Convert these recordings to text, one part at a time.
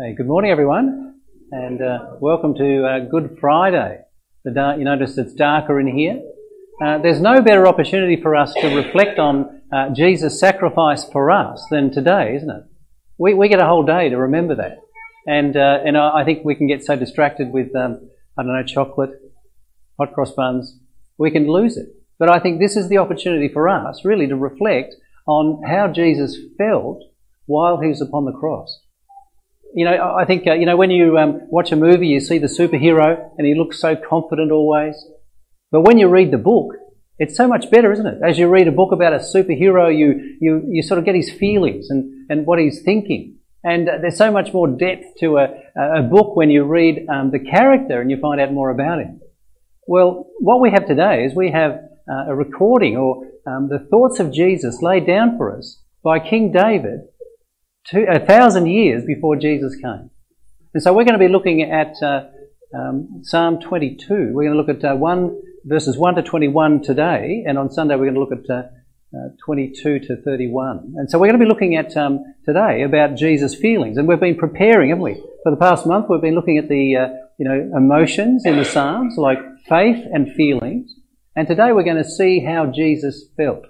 Hey, good morning, everyone, and uh, welcome to uh, Good Friday. Dark, you notice it's darker in here. Uh, there's no better opportunity for us to reflect on uh, Jesus' sacrifice for us than today, isn't it? We, we get a whole day to remember that, and uh, and I think we can get so distracted with um, I don't know chocolate, hot cross buns, we can lose it. But I think this is the opportunity for us really to reflect on how Jesus felt while he was upon the cross you know, I think, uh, you know, when you um, watch a movie, you see the superhero and he looks so confident always. But when you read the book, it's so much better, isn't it? As you read a book about a superhero, you, you, you sort of get his feelings and, and what he's thinking. And uh, there's so much more depth to a, a book when you read um, the character and you find out more about him. Well, what we have today is we have uh, a recording or um, the thoughts of Jesus laid down for us by King David two, a thousand years before Jesus came. And so we're going to be looking at uh, um, Psalm 22. We're going to look at uh, one verses 1 to 21 today, and on Sunday we're going to look at uh, uh 22 to 31. And so we're going to be looking at um, today about Jesus' feelings, and we've been preparing, haven't we? For the past month, we've been looking at the uh, you know emotions in the Psalms, like faith and feelings. And today we're going to see how Jesus felt.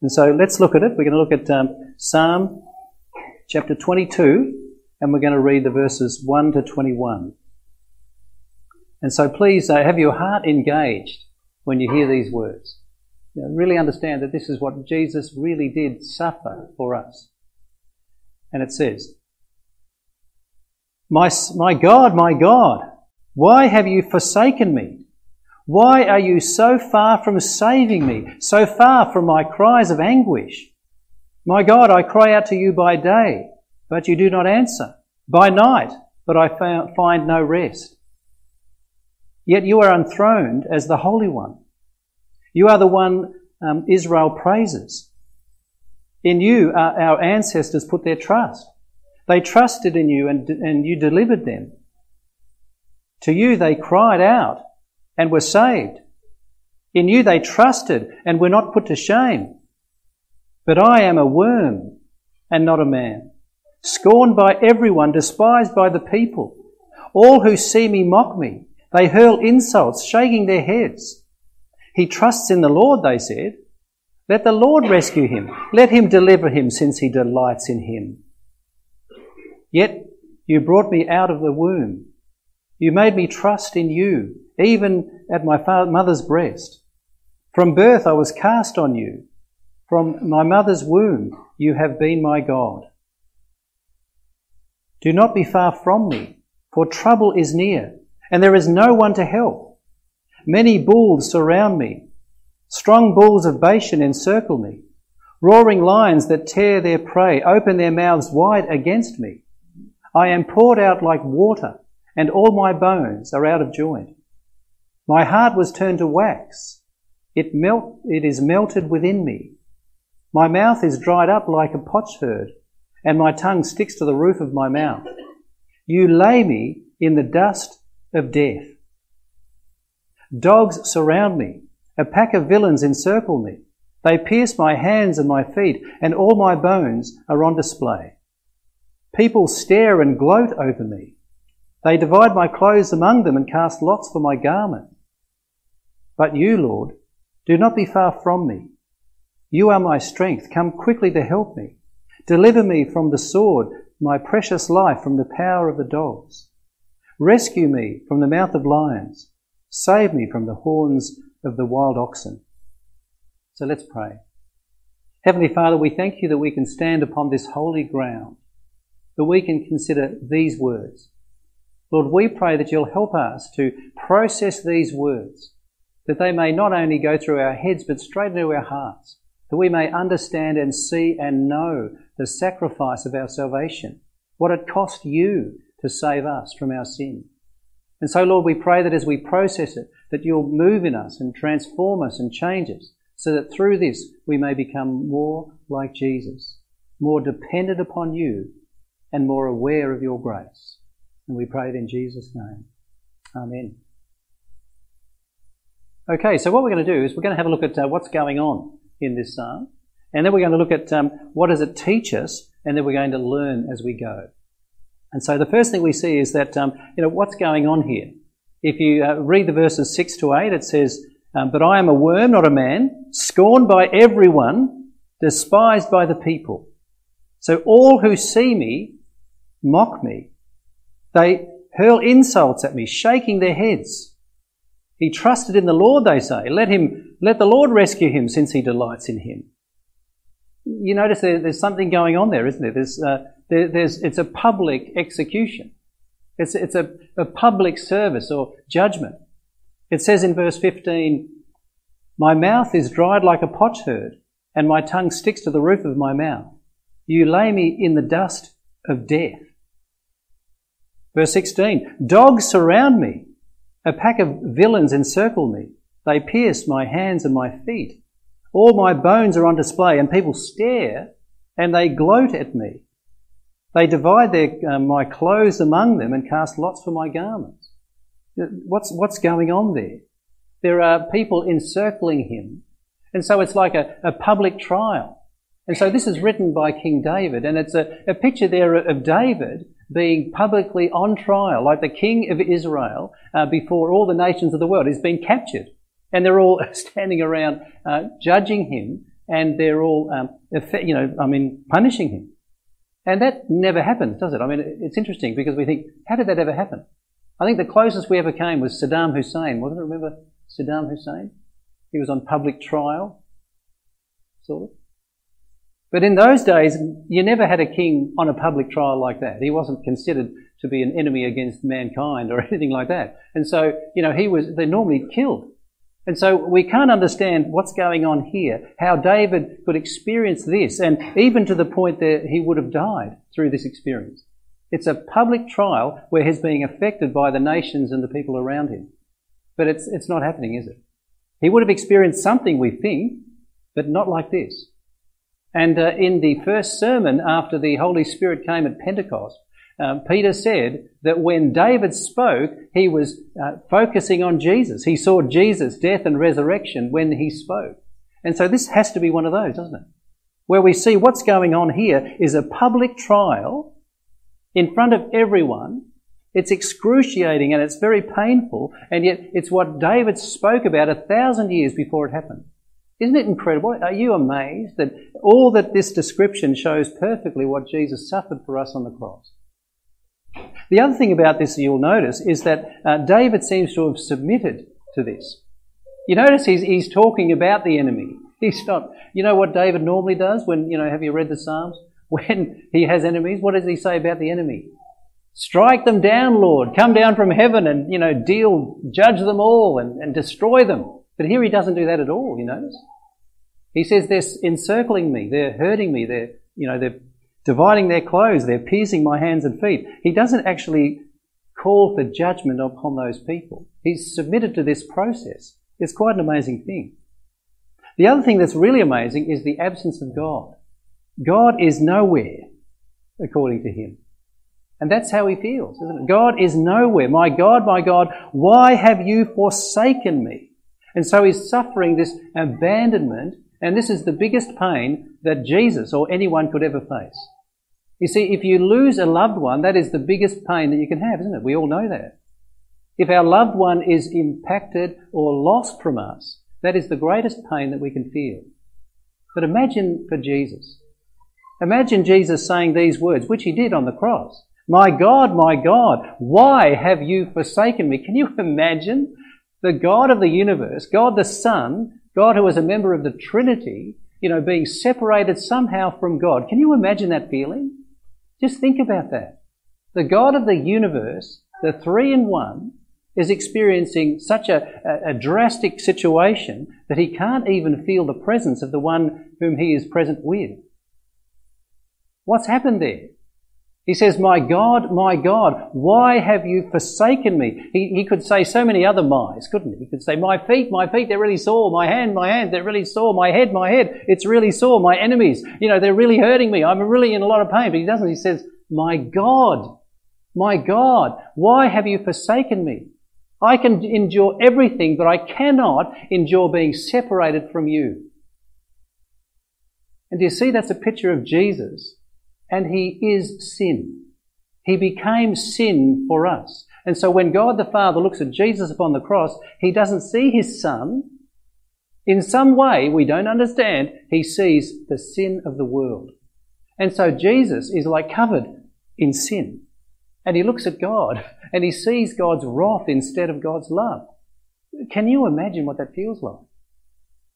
And so let's look at it. We're going to look at um, Psalm chapter 22, and we're going to read the verses 1 to 21. And so please uh, have your heart engaged when you hear these words. You know, really understand that this is what Jesus really did suffer for us. And it says, my, my God, my God, why have you forsaken me? Why are you so far from saving me, so far from my cries of anguish? My God, I cry out to you by day, but you do not answer. By night, but I find no rest. Yet you are enthroned as the Holy One. You are the one um, Israel praises. In you our ancestors put their trust. They trusted in you and, and you delivered them. To you they cried out and were saved. In you they trusted and were not put to shame. But I am a worm and not a man, scorned by everyone, despised by the people. All who see me mock me. They hurl insults, shaking their heads. He trusts in the Lord, they said. Let the Lord rescue him. Let him deliver him, since he delights in him. Yet you brought me out of the womb. You made me trust in you, even at my mother's breast. From birth I was cast on you. From my mother's womb you have been my God. Do not be far from me, for trouble is near, and there is no one to help. Many bulls surround me. Strong bulls of Bashan encircle me. Roaring lions that tear their prey open their mouths wide against me. I am poured out like water, and all my bones are out of joint. My heart was turned to wax. It melt, it is melted within me. My mouth is dried up like a potsherd, and my tongue sticks to the roof of my mouth. You lay me in the dust of death. Dogs surround me. A pack of villains encircle me. They pierce my hands and my feet, and all my bones are on display. People stare and gloat over me. They divide my clothes among them and cast lots for my garment. But you, Lord, do not be far from me. You are my strength. Come quickly to help me. Deliver me from the sword, my precious life from the power of the dogs. Rescue me from the mouth of lions. Save me from the horns of the wild oxen. So let's pray. Heavenly Father, we thank you that we can stand upon this holy ground, that we can consider these words. Lord, we pray that you'll help us to process these words, that they may not only go through our heads, but straight into our hearts that we may understand and see and know the sacrifice of our salvation, what it cost you to save us from our sin. And so, Lord, we pray that as we process it, that you'll move in us and transform us and change us, so that through this we may become more like Jesus, more dependent upon you, and more aware of your grace. And we pray it in Jesus' name. Amen. Okay, so what we're going to do is we're going to have a look at uh, what's going on in this psalm. And then we're going to look at um, what does it teach us, and then we're going to learn as we go. And so the first thing we see is that, um, you know, what's going on here? If you uh, read the verses 6 to 8, it says, um, But I am a worm, not a man, scorned by everyone, despised by the people. So all who see me mock me. They hurl insults at me, shaking their heads. He trusted in the Lord, they say. Let him, let the Lord rescue him since he delights in him. You notice there, there's something going on there, isn't there? There's, uh, there, there's, it's a public execution. It's, it's a, a public service or judgment. It says in verse 15, My mouth is dried like a potsherd, and my tongue sticks to the roof of my mouth. You lay me in the dust of death. Verse 16, Dogs surround me. A pack of villains encircle me. They pierce my hands and my feet. All my bones are on display, and people stare and they gloat at me. They divide their, uh, my clothes among them and cast lots for my garments. What's, what's going on there? There are people encircling him. And so it's like a, a public trial. And so this is written by King David, and it's a, a picture there of David being publicly on trial, like the king of Israel, uh, before all the nations of the world. He's been captured. And they're all standing around uh, judging him, and they're all, um, you know, I mean, punishing him. And that never happens, does it? I mean, it's interesting because we think, how did that ever happen? I think the closest we ever came was Saddam Hussein. Wasn't it? Remember Saddam Hussein? He was on public trial, sort of. But in those days, you never had a king on a public trial like that. He wasn't considered to be an enemy against mankind or anything like that. And so, you know, he was, they're normally killed. And so we can't understand what's going on here, how David could experience this, and even to the point that he would have died through this experience. It's a public trial where he's being affected by the nations and the people around him. But it's, it's not happening, is it? He would have experienced something, we think, but not like this. And uh, in the first sermon after the Holy Spirit came at Pentecost, um, Peter said that when David spoke, he was uh, focusing on Jesus. He saw Jesus' death and resurrection when he spoke. And so this has to be one of those, doesn't it? Where we see what's going on here is a public trial in front of everyone. It's excruciating and it's very painful, and yet it's what David spoke about a thousand years before it happened. Isn't it incredible? Are you amazed that all that this description shows perfectly what Jesus suffered for us on the cross? The other thing about this you'll notice is that uh, David seems to have submitted to this. You notice he's, he's talking about the enemy. He's not, you know what David normally does when, you know, have you read the Psalms? When he has enemies, what does he say about the enemy? Strike them down, Lord. Come down from heaven and, you know, deal, judge them all and, and destroy them. But here he doesn't do that at all, you notice? He says they're encircling me, they're hurting me, they're, you know, they're dividing their clothes, they're piercing my hands and feet. He doesn't actually call for judgment upon those people. He's submitted to this process. It's quite an amazing thing. The other thing that's really amazing is the absence of God. God is nowhere, according to him. And that's how he feels, isn't it? God is nowhere. My God, my God, why have you forsaken me? And so he's suffering this abandonment and this is the biggest pain that Jesus or anyone could ever face. You see, if you lose a loved one, that is the biggest pain that you can have, isn't it? We all know that. If our loved one is impacted or lost from us, that is the greatest pain that we can feel. But imagine for Jesus. Imagine Jesus saying these words, which he did on the cross. My God, my God, why have you forsaken me? Can you imagine the God of the universe, God the Son, God who is a member of the Trinity, you know, being separated somehow from God. Can you imagine that feeling? Just think about that. The God of the universe, the three in one, is experiencing such a, a, a, drastic situation that he can't even feel the presence of the one whom he is present with. What's happened there? He says, My God, my God, why have you forsaken me? He, he could say so many other my's, couldn't he? He could say, My feet, my feet, they're really sore. My hand, my hand, they're really sore. My head, my head, it's really sore. My enemies, you know, they're really hurting me. I'm really in a lot of pain. But he doesn't. He says, My God, my God, why have you forsaken me? I can endure everything, but I cannot endure being separated from you. And do you see that's a picture of Jesus? And he is sin. He became sin for us. And so when God the Father looks at Jesus upon the cross, he doesn't see his son. In some way we don't understand, he sees the sin of the world. And so Jesus is like covered in sin. And he looks at God and he sees God's wrath instead of God's love. Can you imagine what that feels like?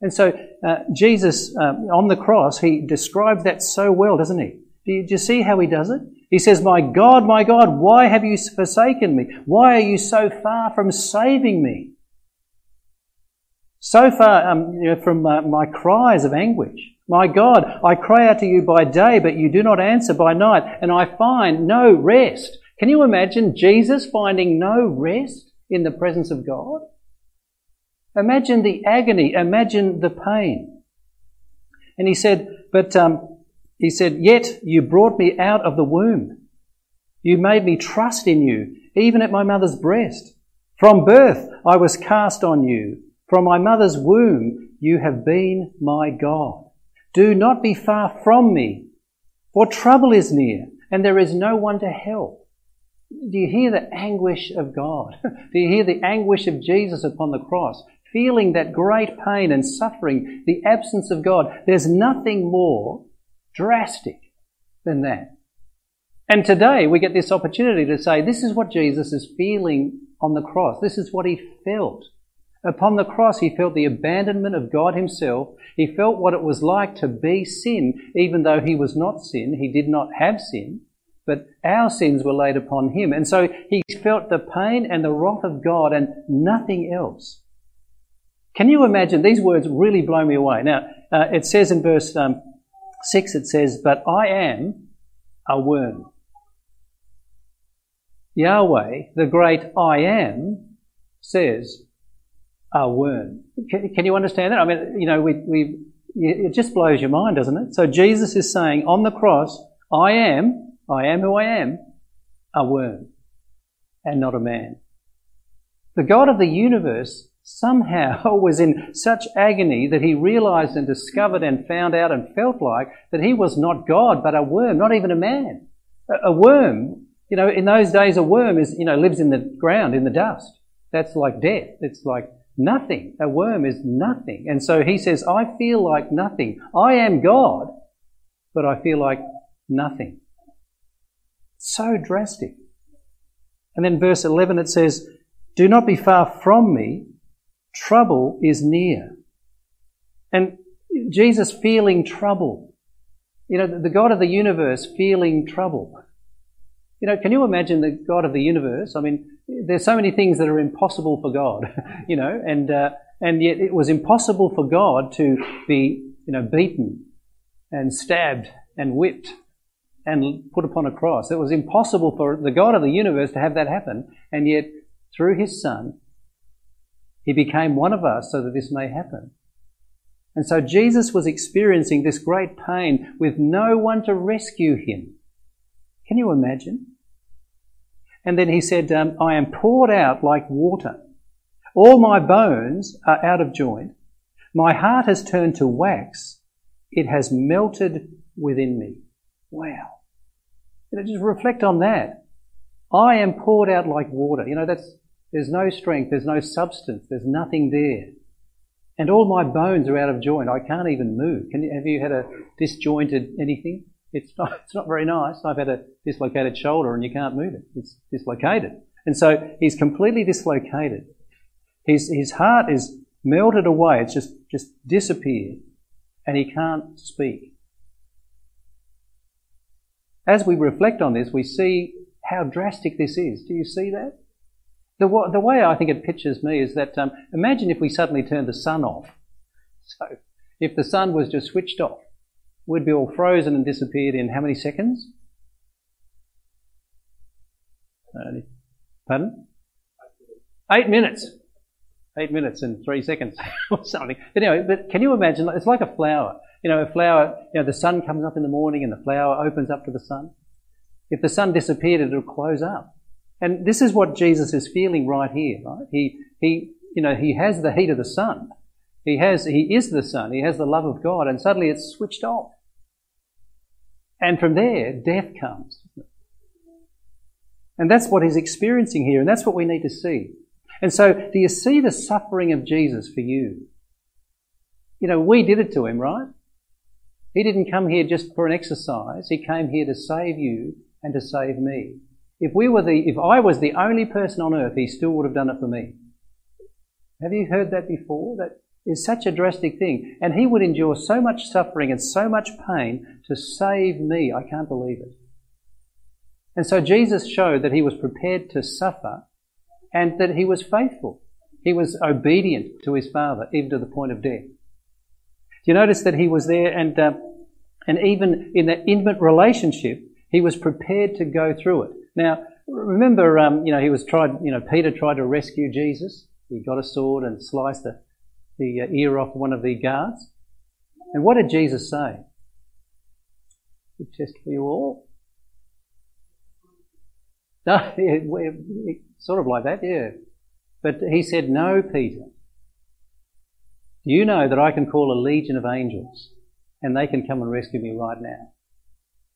And so uh, Jesus um, on the cross, he describes that so well, doesn't he? Do you, do you see how he does it? He says, My God, my God, why have you forsaken me? Why are you so far from saving me? So far um, you know, from uh, my cries of anguish. My God, I cry out to you by day, but you do not answer by night, and I find no rest. Can you imagine Jesus finding no rest in the presence of God? Imagine the agony, imagine the pain. And he said, But um, he said, Yet you brought me out of the womb. You made me trust in you, even at my mother's breast. From birth I was cast on you. From my mother's womb you have been my God. Do not be far from me, for trouble is near, and there is no one to help. Do you hear the anguish of God? Do you hear the anguish of Jesus upon the cross? Feeling that great pain and suffering, the absence of God. There's nothing more drastic than that. And today we get this opportunity to say, this is what Jesus is feeling on the cross. This is what he felt. Upon the cross, he felt the abandonment of God himself. He felt what it was like to be sin, even though he was not sin. He did not have sin, but our sins were laid upon him. And so he felt the pain and the wrath of God and nothing else. Can you imagine? These words really blow me away. Now, uh, it says in verse um, 6, it says, But I am a worm. Yahweh, the great I am, says, a worm. Can, can, you understand that? I mean, you know, we, we, it just blows your mind, doesn't it? So Jesus is saying on the cross, I am, I am who I am, a worm, and not a man. The God of the universe somehow was in such agony that he realized and discovered and found out and felt like that he was not God, but a worm, not even a man. A, a worm, you know, in those days, a worm is, you know, lives in the ground, in the dust. That's like death. It's like nothing. A worm is nothing. And so he says, I feel like nothing. I am God, but I feel like nothing. So drastic. And then verse 11 it says, Do not be far from me, trouble is near. And Jesus feeling trouble. You know, the God of the universe feeling trouble. You know, can you imagine the God of the universe? I mean, there's so many things that are impossible for God, you know, and, uh, and yet it was impossible for God to be, you know, beaten and stabbed and whipped and put upon a cross. It was impossible for the God of the universe to have that happen, and yet through his Son, he became one of us so that this may happen. And so Jesus was experiencing this great pain with no one to rescue him. Can you imagine? And then he said, um, I am poured out like water. All my bones are out of joint. My heart has turned to wax. It has melted within me. Wow. You know, just reflect on that. I am poured out like water. You know, that's there's no strength, there's no substance, there's nothing there. And all my bones are out of joint. I can't even move. Can have you had a disjointed anything? It's not, it's not very nice. I've had a dislocated shoulder and you can't move it. It's dislocated. And so he's completely dislocated. His, his heart is melted away. It's just, just disappeared. And he can't speak. As we reflect on this, we see how drastic this is. Do you see that? The, the way I think it pictures me is that um, imagine if we suddenly turned the sun off. So, if the sun was just switched off, we'd be all frozen and disappeared in how many seconds? Pardon? Eight minutes. Eight minutes and three seconds or something. But anyway, but can you imagine? It's like a flower. You know, a flower, you know, the sun comes up in the morning and the flower opens up to the sun. If the sun disappeared, it'll close up. And this is what Jesus is feeling right here, right? He, he, you know, he has the heat of the sun. He has, he is the sun. He has the love of God and suddenly it's switched off. And from there, death comes. And that's what he's experiencing here, and that's what we need to see. And so, do you see the suffering of Jesus for you? You know, we did it to him, right? He didn't come here just for an exercise. He came here to save you and to save me. If we were the, if I was the only person on earth, he still would have done it for me. Have you heard that before? That is such a drastic thing. And he would endure so much suffering and so much pain to save me. I can't believe it. And so Jesus showed that he was prepared to suffer and that he was faithful. He was obedient to his Father, even to the point of death. Do you notice that he was there and, uh, and even in that intimate relationship, he was prepared to go through it. Now, remember, um, you know, he was tried, you know, Peter tried to rescue Jesus. He got a sword and sliced the, the uh, ear off one of the guards. And what did Jesus say? Good test for you all. No, sort of like that, yeah. But he said, No, Peter. You know that I can call a legion of angels and they can come and rescue me right now?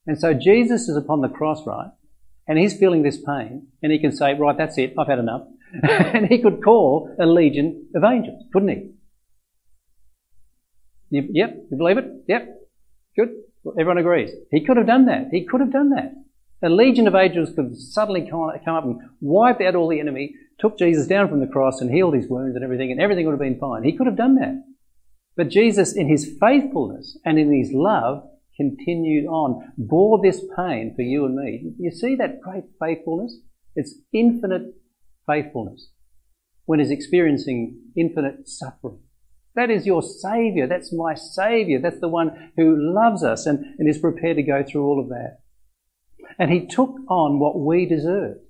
And so Jesus is upon the cross, right? And he's feeling this pain and he can say, Right, that's it, I've had enough. and he could call a legion of angels, couldn't he? You, yep, you believe it? Yep, good. Everyone agrees. He could have done that. He could have done that. A legion of angels could suddenly come up and wipe out all the enemy, took Jesus down from the cross and healed his wounds and everything, and everything would have been fine. He could have done that. But Jesus, in his faithfulness and in his love, continued on, bore this pain for you and me. You see that great faithfulness? It's infinite faithfulness when he's experiencing infinite suffering. That is your Saviour. That's my Saviour. That's the one who loves us and, and is prepared to go through all of that. And he took on what we deserved.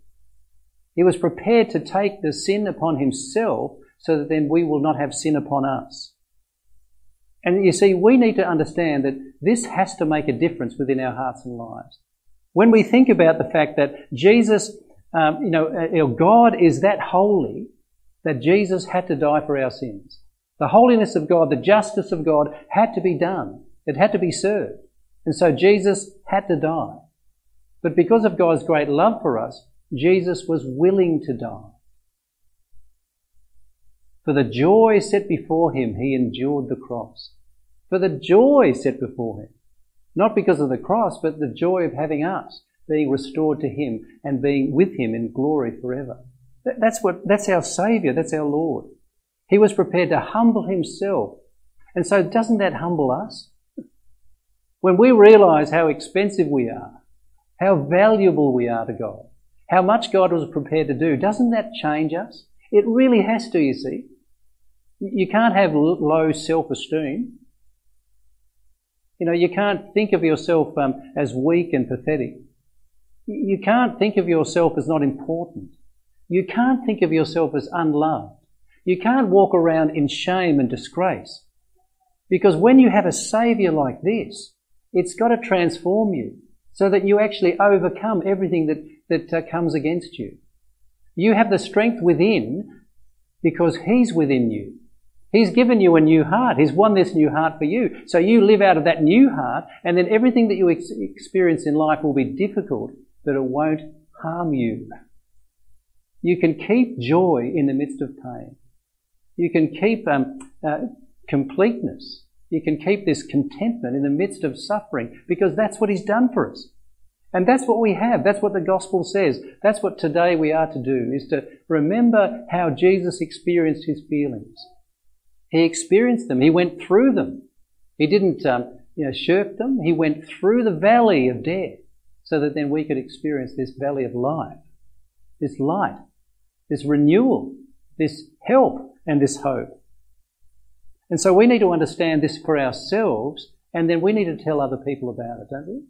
He was prepared to take the sin upon himself so that then we will not have sin upon us. And you see, we need to understand that this has to make a difference within our hearts and lives. When we think about the fact that Jesus, um, you know, uh, God is that holy that Jesus had to die for our sins. The holiness of God, the justice of God had to be done. It had to be served. And so Jesus had to die. But because of God's great love for us, Jesus was willing to die. For the joy set before him, he endured the cross. For the joy set before him. Not because of the cross, but the joy of having us being restored to him and being with him in glory forever. That's what, that's our Saviour, that's our Lord. He was prepared to humble himself. And so doesn't that humble us? When we realize how expensive we are, how valuable we are to God, how much God was prepared to do, doesn't that change us? It really has to, you see. You can't have low self-esteem. You know, you can't think of yourself um, as weak and pathetic. You can't think of yourself as not important. You can't think of yourself as unloved. You can't walk around in shame and disgrace. Because when you have a Saviour like this, it's got to transform you so that you actually overcome everything that, that uh, comes against you. You have the strength within because He's within you. He's given you a new heart. He's won this new heart for you. So you live out of that new heart, and then everything that you ex- experience in life will be difficult, but it won't harm you. You can keep joy in the midst of pain. You can keep um, uh, completeness you can keep this contentment in the midst of suffering because that's what He's done for us. And that's what we have. That's what the gospel says. That's what today we are to do, is to remember how Jesus experienced His feelings. He experienced them. He went through them. He didn't, um, you know, shirk them. He went through the valley of death so that then we could experience this valley of life, this light, this renewal, this help, and this hope. And so we need to understand this for ourselves, and then we need to tell other people about it, don't we?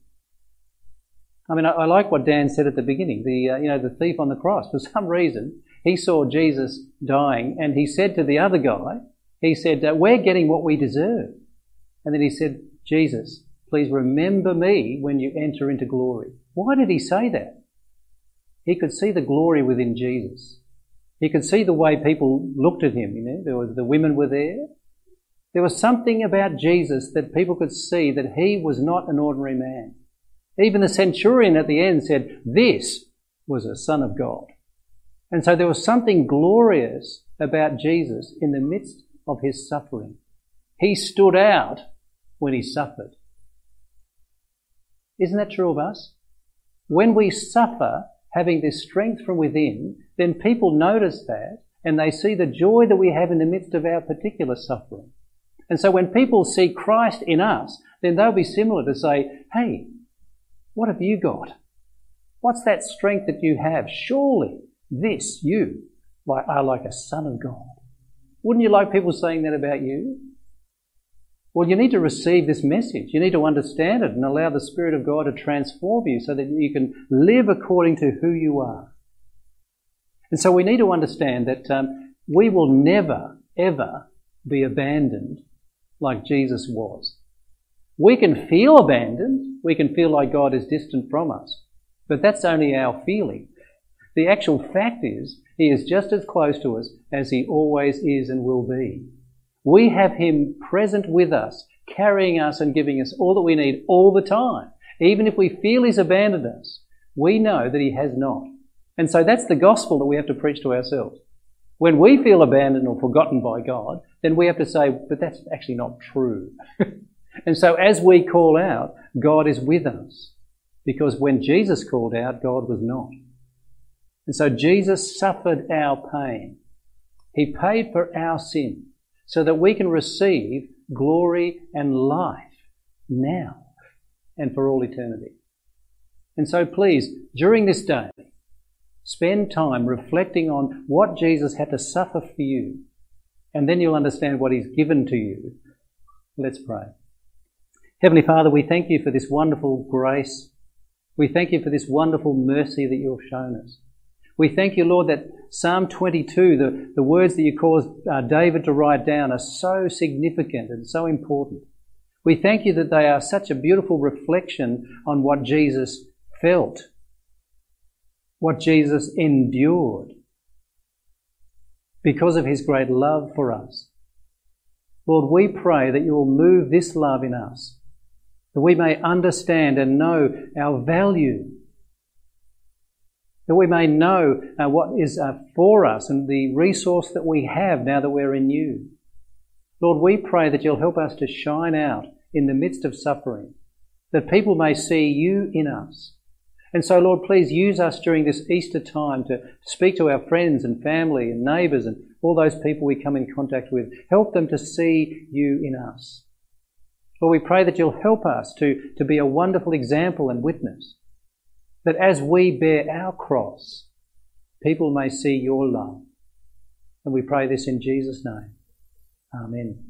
I mean, I, I like what Dan said at the beginning. The uh, you know the thief on the cross. For some reason, he saw Jesus dying, and he said to the other guy, he said, uh, "We're getting what we deserve." And then he said, "Jesus, please remember me when you enter into glory." Why did he say that? He could see the glory within Jesus. He could see the way people looked at him. You know, there was the women were there. There was something about Jesus that people could see that he was not an ordinary man. Even the centurion at the end said, This was a son of God. And so there was something glorious about Jesus in the midst of his suffering. He stood out when he suffered. Isn't that true of us? When we suffer, having this strength from within, then people notice that and they see the joy that we have in the midst of our particular suffering. And so when people see Christ in us, then they'll be similar to say, hey, what have you got? What's that strength that you have? Surely this, you, are like a son of God. Wouldn't you like people saying that about you? Well, you need to receive this message. You need to understand it and allow the Spirit of God to transform you so that you can live according to who you are. And so we need to understand that um, we will never, ever be abandoned like Jesus was. We can feel abandoned. We can feel like God is distant from us. But that's only our feeling. The actual fact is, He is just as close to us as He always is and will be. We have Him present with us, carrying us and giving us all that we need all the time. Even if we feel He's abandoned us, we know that He has not. And so that's the gospel that we have to preach to ourselves. When we feel abandoned or forgotten by God, then we have to say, but that's actually not true. and so as we call out, God is with us. Because when Jesus called out, God was not. And so Jesus suffered our pain. He paid for our sin so that we can receive glory and life now and for all eternity. And so please, during this day, spend time reflecting on what Jesus had to suffer for you, and then you'll understand what he's given to you. Let's pray. Heavenly Father, we thank you for this wonderful grace. We thank you for this wonderful mercy that you've shown us. We thank you, Lord, that Psalm 22, the, the words that you caused uh, David to write down, are so significant and so important. We thank you that they are such a beautiful reflection on what Jesus felt, what Jesus endured because of his great love for us. Lord, we pray that you will move this love in us, that we may understand and know our value that we may know uh, what is uh, for us and the resource that we have now that we're in you. Lord, we pray that you'll help us to shine out in the midst of suffering, that people may see you in us. And so, Lord, please use us during this Easter time to speak to our friends and family and neighbours and all those people we come in contact with. Help them to see you in us. Lord, we pray that you'll help us to, to be a wonderful example and witness that as we bear our cross, people may see your love. And we pray this in Jesus' name. Amen.